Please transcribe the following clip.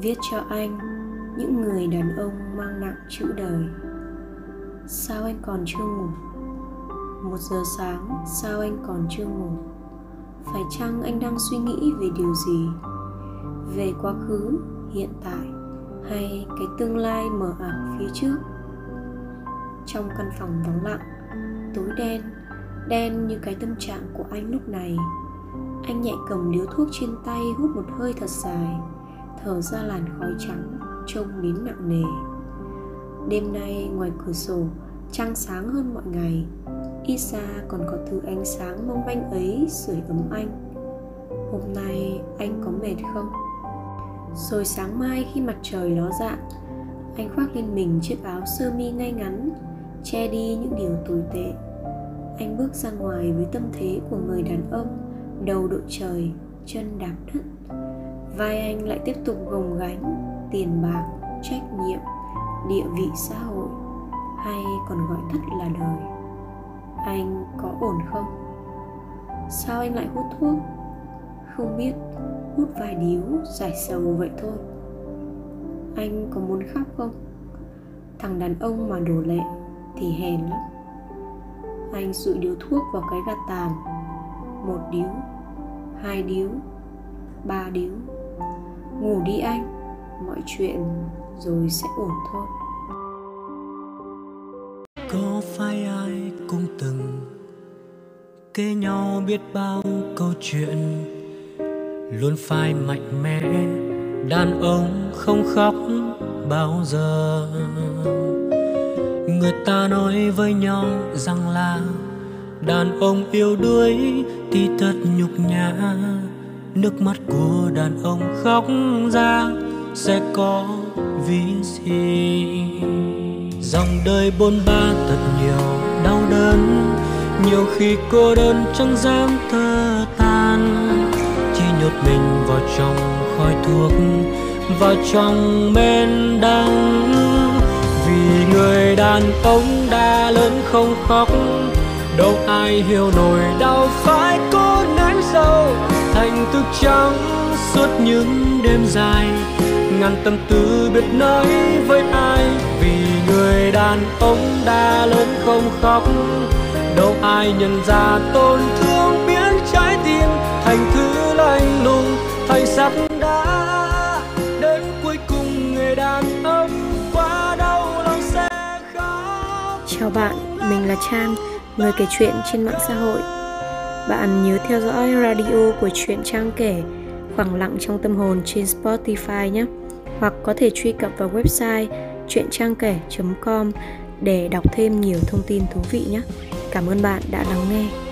viết cho anh những người đàn ông mang nặng chữ đời. Sao anh còn chưa ngủ? Một giờ sáng, sao anh còn chưa ngủ? Phải chăng anh đang suy nghĩ về điều gì? Về quá khứ, hiện tại hay cái tương lai mờ ảo phía trước? Trong căn phòng vắng lặng, tối đen đen như cái tâm trạng của anh lúc này, anh nhẹ cầm điếu thuốc trên tay hút một hơi thật dài thở ra làn khói trắng trông đến nặng nề. Đêm nay, ngoài cửa sổ, trăng sáng hơn mọi ngày. Ít ra còn có thứ ánh sáng mong manh ấy, sưởi ấm anh. Hôm nay, anh có mệt không? Rồi sáng mai khi mặt trời ló dạng, anh khoác lên mình chiếc áo sơ mi ngay ngắn, che đi những điều tồi tệ. Anh bước ra ngoài với tâm thế của người đàn ông, đầu đội trời, chân đạp đất vai anh lại tiếp tục gồng gánh, tiền bạc, trách nhiệm, địa vị xã hội, hay còn gọi tắt là đời. Anh có ổn không? Sao anh lại hút thuốc? Không biết, hút vài điếu, giải sầu vậy thôi. Anh có muốn khóc không? Thằng đàn ông mà đổ lệ, thì hèn lắm. Anh dụi điếu thuốc vào cái gạt tàn một điếu, hai điếu, ba điếu ngủ đi anh. Mọi chuyện rồi sẽ ổn thôi. Có phải ai cũng từng kể nhau biết bao câu chuyện? Luôn phải mạnh mẽ, đàn ông không khóc bao giờ. Người ta nói với nhau rằng là đàn ông yêu đuối thì thật nhục nhã nước mắt của đàn ông khóc ra sẽ có vì gì? Dòng đời bôn ba thật nhiều đau đớn, nhiều khi cô đơn chẳng dám thơ tan chỉ nhốt mình vào trong khói thuốc, vào trong men đắng. Vì người đàn ông đã lớn không khóc, đâu ai hiểu nổi đau phải cô nén sâu thức trắng suốt những đêm dài. Ngàn tâm tư biết nói với ai, vì người đàn ông đã lớn không khóc. Đâu ai nhận ra tổn thương biến trái tim, thành thứ lạnh lùng, thành sắt đá đến cuối cùng. Người đàn ông quá đau lòng sẽ khóc. Chào bạn, mình là chan, người kể chuyện trên mạng xã hội bạn nhớ theo dõi radio của chuyện trang kể, khoảng lặng trong tâm hồn trên Spotify nhé. Hoặc có thể truy cập vào website chuyện trang kể com để đọc thêm nhiều thông tin thú vị nhé. Cảm ơn bạn đã lắng nghe.